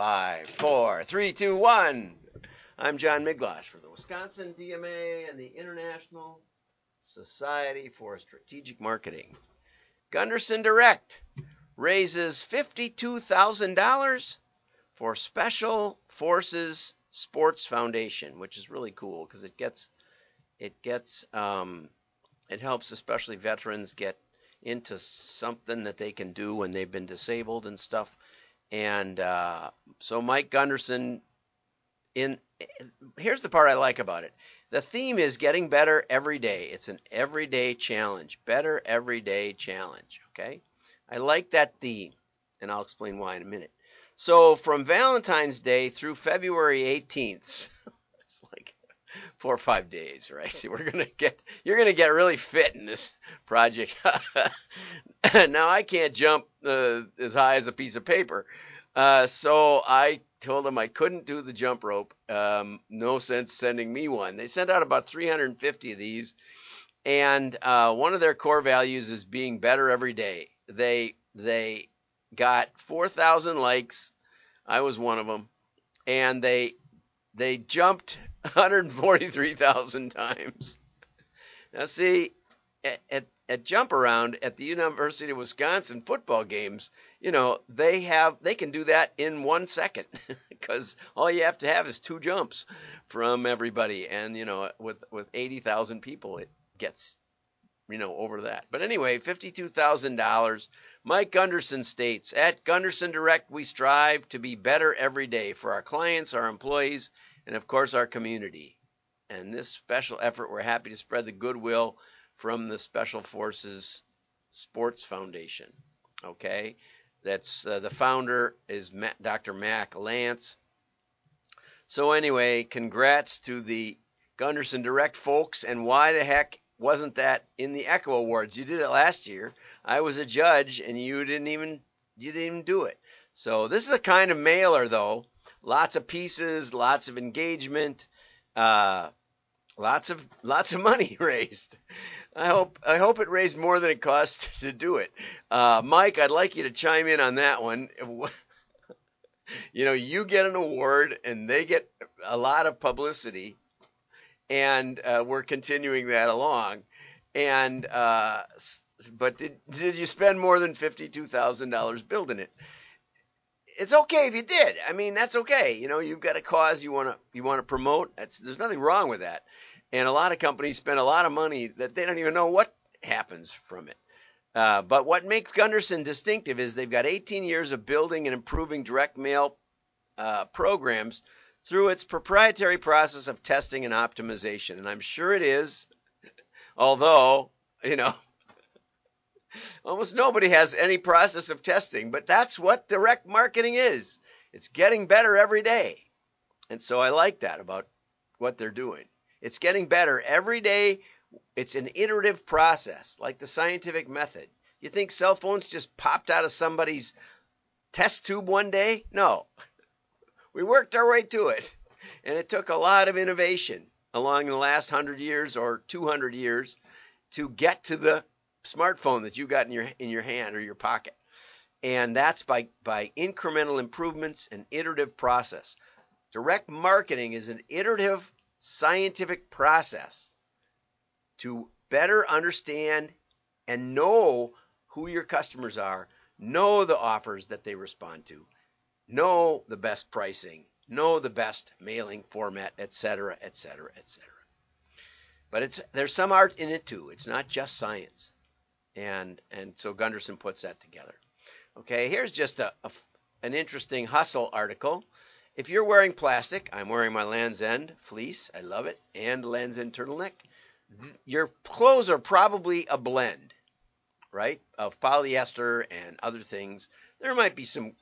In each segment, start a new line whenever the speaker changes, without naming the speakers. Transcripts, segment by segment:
five, four, three, two, one. I'm John Miglautsch for the Wisconsin DMA and the International Society for Strategic Marketing. Gunderson Direct raises $52,000 for Special Forces Sports Foundation, which is really cool because it gets it gets um, it helps especially veterans get into something that they can do when they've been disabled and stuff. And uh, so Mike Gunderson, in here's the part I like about it. The theme is getting better every day. It's an everyday challenge, better everyday challenge. Okay, I like that theme, and I'll explain why in a minute. So from Valentine's Day through February 18th, it's like four or five days, right? We're gonna get you're gonna get really fit in this project. now I can't jump uh, as high as a piece of paper, uh, so I told them I couldn't do the jump rope. Um, no sense sending me one. They sent out about 350 of these, and uh, one of their core values is being better every day. They they got 4,000 likes. I was one of them, and they they jumped 143,000 times. Now, see, at, at, at, jump around at the University of Wisconsin football games, you know, they have they can do that in one second because all you have to have is two jumps from everybody, and you know, with with 80,000 people, it gets you know over that. But anyway, fifty-two thousand dollars. Mike Gunderson states, at Gunderson Direct, we strive to be better every day for our clients, our employees, and of course our community. And this special effort, we're happy to spread the goodwill from the Special Forces Sports Foundation. Okay, that's uh, the founder is Matt, Dr. Mac Lance. So anyway, congrats to the Gunderson Direct folks, and why the heck wasn't that in the Echo Awards? You did it last year. I was a judge, and you didn't even you didn't even do it. So this is the kind of mailer, though, lots of pieces, lots of engagement, uh, lots of lots of money raised. I hope I hope it raised more than it cost to do it. Uh, Mike, I'd like you to chime in on that one. you know, you get an award and they get a lot of publicity, and uh, we're continuing that along. And uh, but did did you spend more than fifty two thousand dollars building it? it's okay if you did. I mean, that's okay. You know, you've got a cause you want to you want to promote. That's, there's nothing wrong with that. And a lot of companies spend a lot of money that they don't even know what happens from it. Uh, but what makes Gunderson distinctive is they've got 18 years of building and improving direct mail uh, programs through its proprietary process of testing and optimization. And I'm sure it is, although, you know, Almost nobody has any process of testing, but that's what direct marketing is. It's getting better every day. And so I like that about what they're doing. It's getting better every day. It's an iterative process, like the scientific method. You think cell phones just popped out of somebody's test tube one day? No. We worked our way to it. And it took a lot of innovation along the last 100 years or 200 years to get to the smartphone that you've got in your in your hand or your pocket. And that's by by incremental improvements and iterative process. Direct marketing is an iterative scientific process to better understand and know who your customers are, know the offers that they respond to, know the best pricing, know the best mailing format, etc., etc., etc. But it's there's some art in it too. It's not just science and and so Gunderson puts that together. Okay, here's just a, a an interesting hustle article. If you're wearing plastic, I'm wearing my Lands' End fleece. I love it, and Lands' End turtleneck. Your clothes are probably a blend, right, of polyester and other things. There might be some.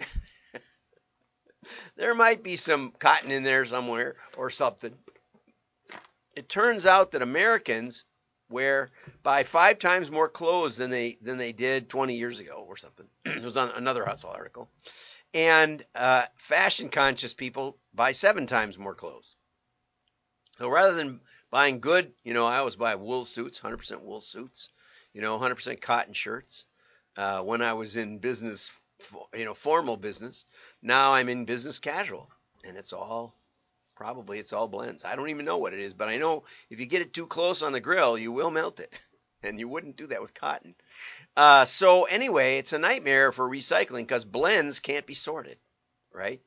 there might be some cotton in there somewhere or something. It turns out that Americans wear buy five times more clothes than they than they did 20 years ago or something. it was on another hustle article. And uh, fashion conscious people buy seven times more clothes. So rather than buying good, you know, I always buy wool suits, 100% wool suits, you know, 100% cotton shirts. Uh, when I was in business you know, formal business. Now I'm in business casual, and it's all probably it's all blends. I don't even know what it is, but I know if you get it too close on the grill, you will melt it, and you wouldn't do that with cotton. Uh, so anyway, it's a nightmare for recycling because blends can't be sorted, right?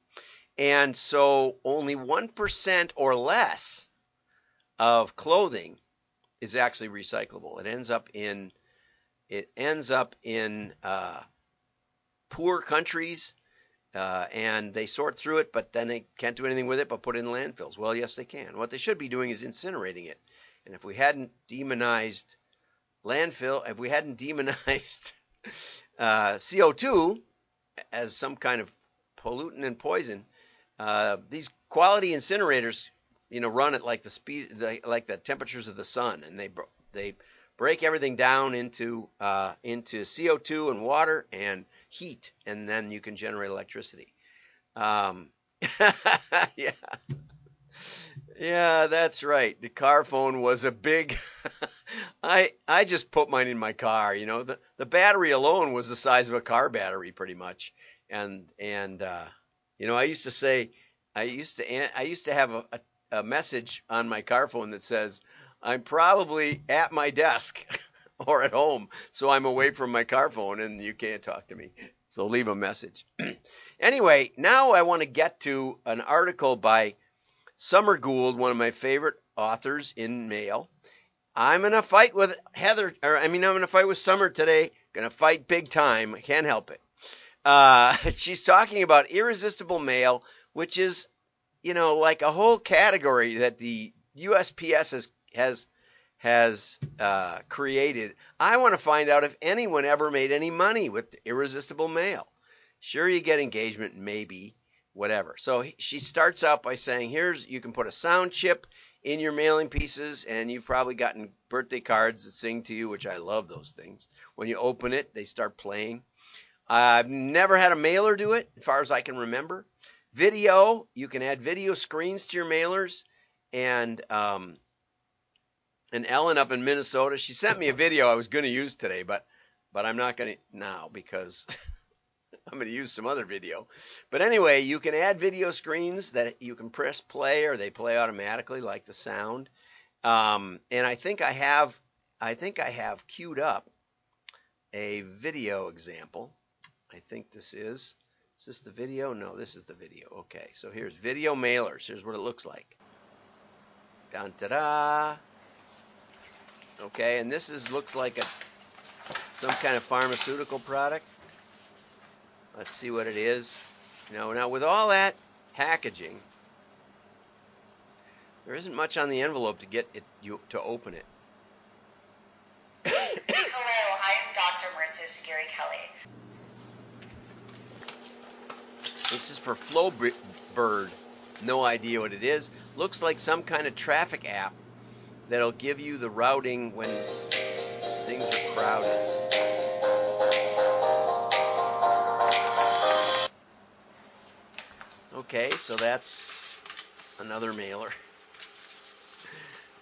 And so only one percent or less of clothing is actually recyclable. It ends up in it ends up in uh, poor countries, uh, and they sort through it, but then they can't do anything with it but put it in landfills. Well, yes, they can. What they should be doing is incinerating it. And if we hadn't demonized landfill, if we hadn't demonized uh, CO2 as some kind of pollutant and poison, uh, these quality incinerators, you know, run at like the speed, the, like the temperatures of the sun, and they they break everything down into uh, into CO2 and water and heat, and then you can generate electricity. Um, yeah. Yeah, that's right. The car phone was a big I I just put mine in my car, you know. The the battery alone was the size of a car battery pretty much. And and uh you know, I used to say I used to I used to have a, a, a message on my car phone that says I'm probably at my desk or at home, so I'm away from my car phone and you can't talk to me. So leave a message. anyway, now I want to get to an article by Summer Gould, one of my favorite authors in Mail. I'm gonna fight with Heather, or I mean, I'm gonna fight with Summer today. Gonna fight big time. Can't help it. Uh, she's talking about irresistible mail, which is, you know, like a whole category that the USPS has has has uh, created. I want to find out if anyone ever made any money with irresistible mail. Sure, you get engagement, maybe, whatever. So she starts out by saying, "Here's you can put a sound chip in your mailing pieces, and you've probably gotten birthday cards that sing to you, which I love those things. When you open it, they start playing. I've never had a mailer do it, as far as I can remember. Video, you can add video screens to your mailers, and um, and Ellen up in Minnesota, she sent me a video I was going to use today, but but I'm not going to now because I'm going to use some other video. But anyway, you can add video screens that you can press play or they play automatically like the sound. Um, and I think I have I think I have queued up a video example. I think this is is this the video? No, this is the video. Okay, so here's video mailers. Here's what it looks like. Dun ta da. Okay, and this is looks like a some kind of pharmaceutical product. Let's see what it is. Now, now with all that packaging, there isn't much on the envelope to get it you to open it.
Hello, I'm Dr. Mertis Gary Kelly.
This is for Flowbird. No idea what it is. Looks like some kind of traffic app that'll give you the routing when things are crowded. Okay, so that's another mailer.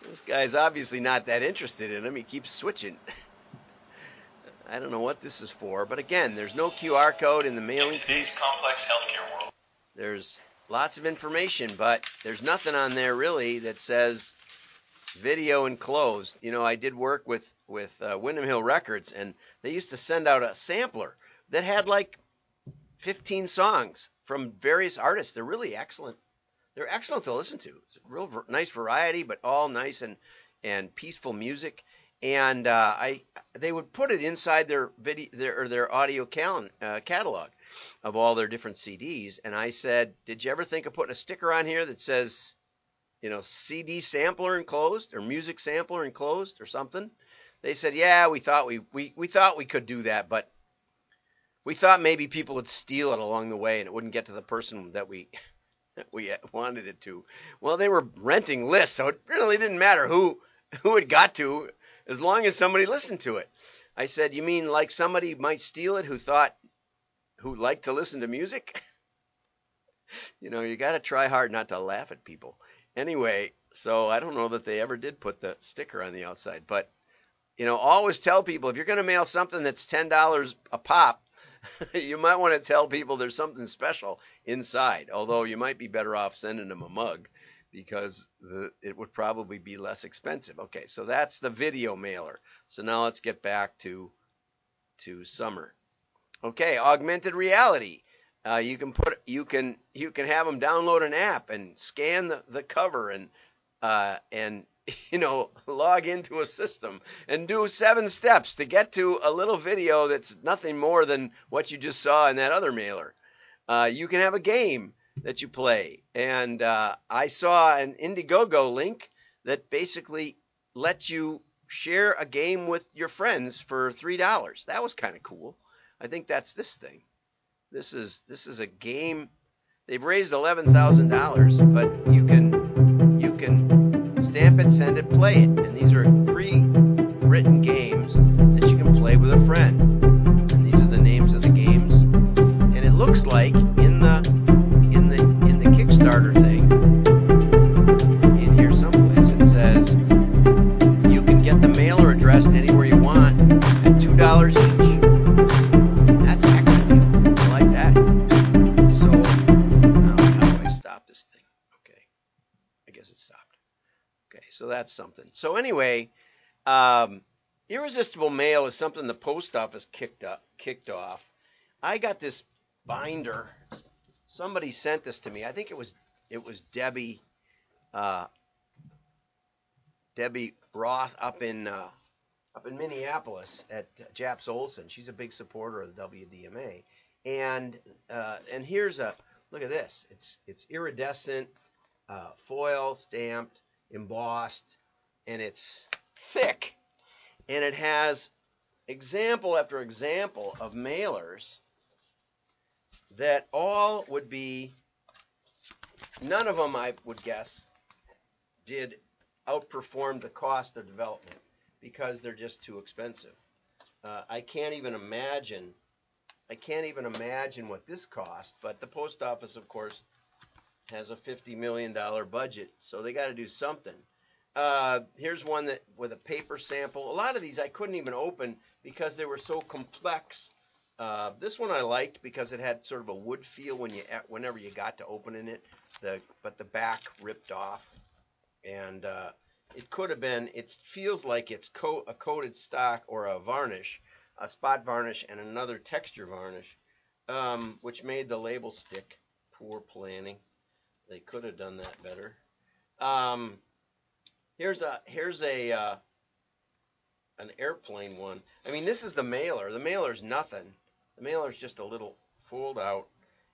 This guy's obviously not that interested in him. He keeps switching. I don't know what this is for, but again, there's no QR code in the mailing. In
today's complex healthcare world,
there's lots of information, but there's nothing on there really that says video enclosed. You know, I did work with with uh, Windham Hill Records, and they used to send out a sampler that had like 15 songs from various artists. They're really excellent. They're excellent to listen to. It's a real ver- nice variety, but all nice and and peaceful music. And uh, I they would put it inside their video their or their audio cal- uh, catalog of all their different CDs. And I said, did you ever think of putting a sticker on here that says you know, CD sampler enclosed or music sampler enclosed or something. They said, yeah, we thought we, we, we thought we could do that, but we thought maybe people would steal it along the way and it wouldn't get to the person that we that we wanted it to. Well, they were renting lists, so it really didn't matter who who it got to as long as somebody listened to it. I said, "You mean like somebody might steal it who thought who liked to listen to music?" you know, you got to try hard not to laugh at people. Anyway, so I don't know that they ever did put the sticker on the outside, but you know, always tell people if you're going to mail something that's ten dollars a pop, you might want to tell people there's something special inside. Although you might be better off sending them a mug because the, it would probably be less expensive. Okay, so that's the video mailer. So now let's get back to to Summer. Okay, augmented reality. Uh, you can put you can you can have them download an app and scan the, the cover and uh, and you know log into a system and do seven steps to get to a little video that's nothing more than what you just saw in that other mailer. Uh, you can have a game that you play, and uh, I saw an Indiegogo link that basically lets you share a game with your friends for three dollars. That was kind of cool. I think that's this thing. This is this is a game. They've raised eleven thousand dollars, but send it, play it, and these are pre-written that's something. So anyway, um, irresistible mail is something the post office kicked up, kicked off. I got this binder. Somebody sent this to me. I think it was it was Debbie uh, Debbie Roth up in uh, up in Minneapolis at Japs Olson. She's a big supporter of the WDMA. And uh, and here's a look at this. It's it's iridescent, uh, foil stamped, embossed, and it's thick, and it has example after example of mailers that all would be none of them I would guess did outperform the cost of development because they're just too expensive. Uh, I can't even imagine. I can't even imagine what this cost. But the post office, of course, has a fifty million dollar budget, so they got to do something. Uh, here's one that with a paper sample. A lot of these I couldn't even open because they were so complex. Uh, this one I liked because it had sort of a wood feel when you whenever you got to opening it. The but the back ripped off, and uh, it could have been. It feels like it's co- a coated stock or a varnish, a spot varnish, and another texture varnish, um, which made the label stick. Poor planning. They could have done that better. Um, here's a here's a uh, an airplane one. I mean, this is the mailer. The mailer's nothing. The mailer's just a little fold out,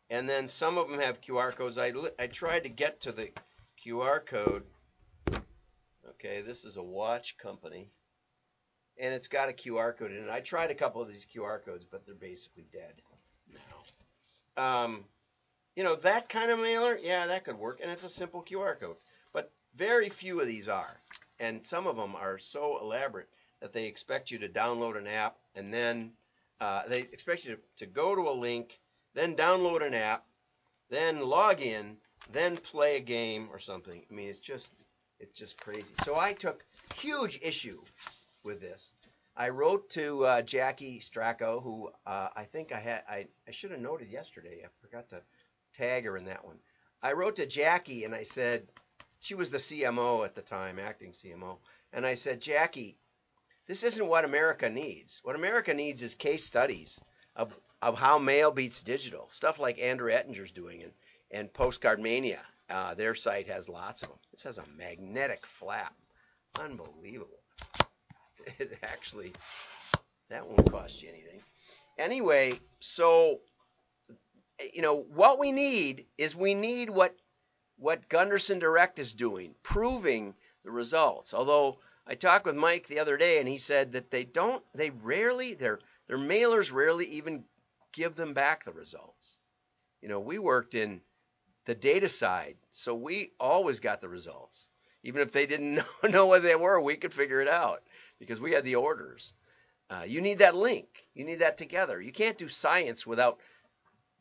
and then some of them have QR codes. I I tried to get to the QR code Okay, this is a watch company, and it's got a QR code in it. I tried a couple of these QR codes, but they're basically dead now. Um, you know, that kind of mailer, yeah, that could work, and it's a simple QR code. Very few of these are, and some of them are so elaborate that they expect you to download an app, and then uh, they expect you to, to go to a link, then download an app, then log in, then play a game or something. I mean, it's just it's just crazy. So I took huge issue with this. I wrote to uh, Jackie Strako, who uh, I think I had I, I should have noted yesterday. I forgot to tag her in that one. I wrote to Jackie and I said she was the CMO at the time, acting CMO, and I said, Jackie, this isn't what America needs. What America needs is case studies of of how mail beats digital, stuff like Andrew Ettinger's doing and and Postcard Mania uh, their site has lots of them. This has a magnetic flap. Unbelievable. It actually, that won't cost you anything. Anyway, so, you know, what we need is we need what what Gunderson Direct is doing, proving the results. Although I talked with Mike the other day and he said that they don't, they rarely, their their mailers rarely even give them back the results. You know, we worked in the data side. So we always got the results. Even if they didn't know, know what they were, we could figure it out because we had the orders. Uh, you need that link. You need that together. You can't do science without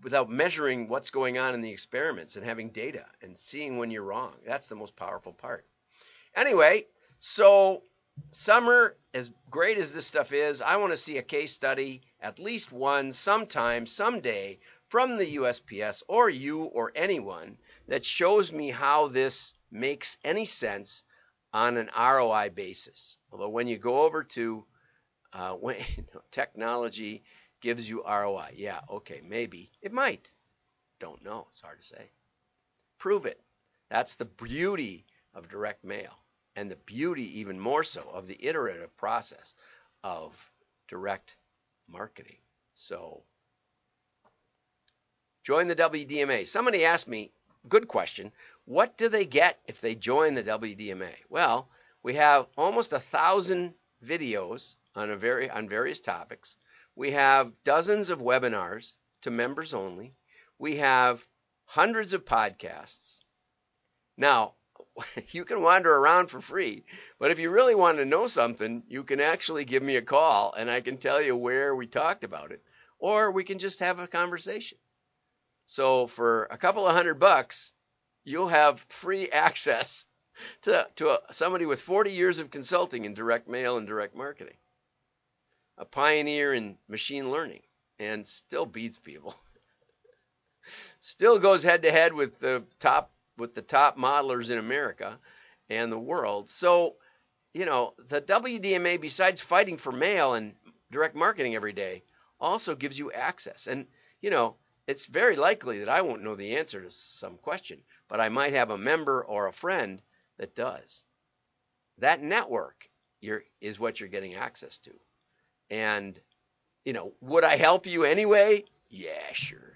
without measuring what's going on in the experiments and having data and seeing when you're wrong. That's the most powerful part. Anyway, so Summer, as great as this stuff is, I want to see a case study at least one sometime, someday from the USPS or you or anyone that shows me how this makes any sense on an ROI basis. Although when you go over to uh, when technology gives you ROI, yeah, okay, maybe it might. Don't know. It's hard to say. Prove it. That's the beauty of direct mail, and the beauty even more so of the iterative process of direct marketing. So join the WDMA. Somebody asked me, good question, what do they get if they join the WDMA? Well, we have almost a thousand videos on a very on various topics. We have dozens of webinars to members only. We have hundreds of podcasts. Now, you can wander around for free, but if you really want to know something, you can actually give me a call and I can tell you where we talked about it, or we can just have a conversation. So for a couple of hundred bucks, you'll have free access to, to a, somebody with 40 years of consulting in direct mail and direct marketing, a pioneer in machine learning, and still beats people. still goes head to head with the top with the top modelers in America and the world. So, you know, the WDMA, besides fighting for mail and direct marketing every day, also gives you access. And, you know, it's very likely that I won't know the answer to some question, but I might have a member or a friend that does. That network is what you're getting access to. And, you know, would I help you anyway? Yeah, sure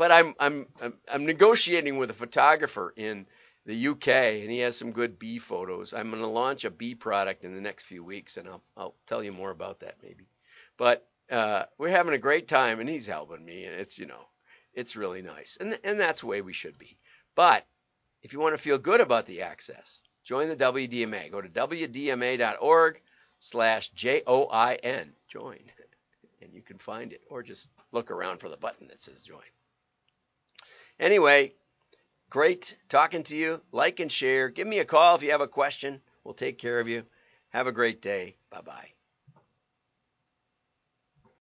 but I'm, I'm I'm I'm negotiating with a photographer in the UK, and he has some good bee photos. I'm going to launch a bee product in the next few weeks, and I'll I'll tell you more about that maybe. But uh, we're having a great time, and he's helping me, and it's you know it's really nice, and and that's the way we should be. But if you want to feel good about the access, join the WDMA. Go to wdma.org slash J-O-I-N, join, and you can find it, or just look around for the button that says join. Anyway, great talking to you. Like and share. Give me a call if you have a question. We'll take care of you. Have a great day. Bye bye.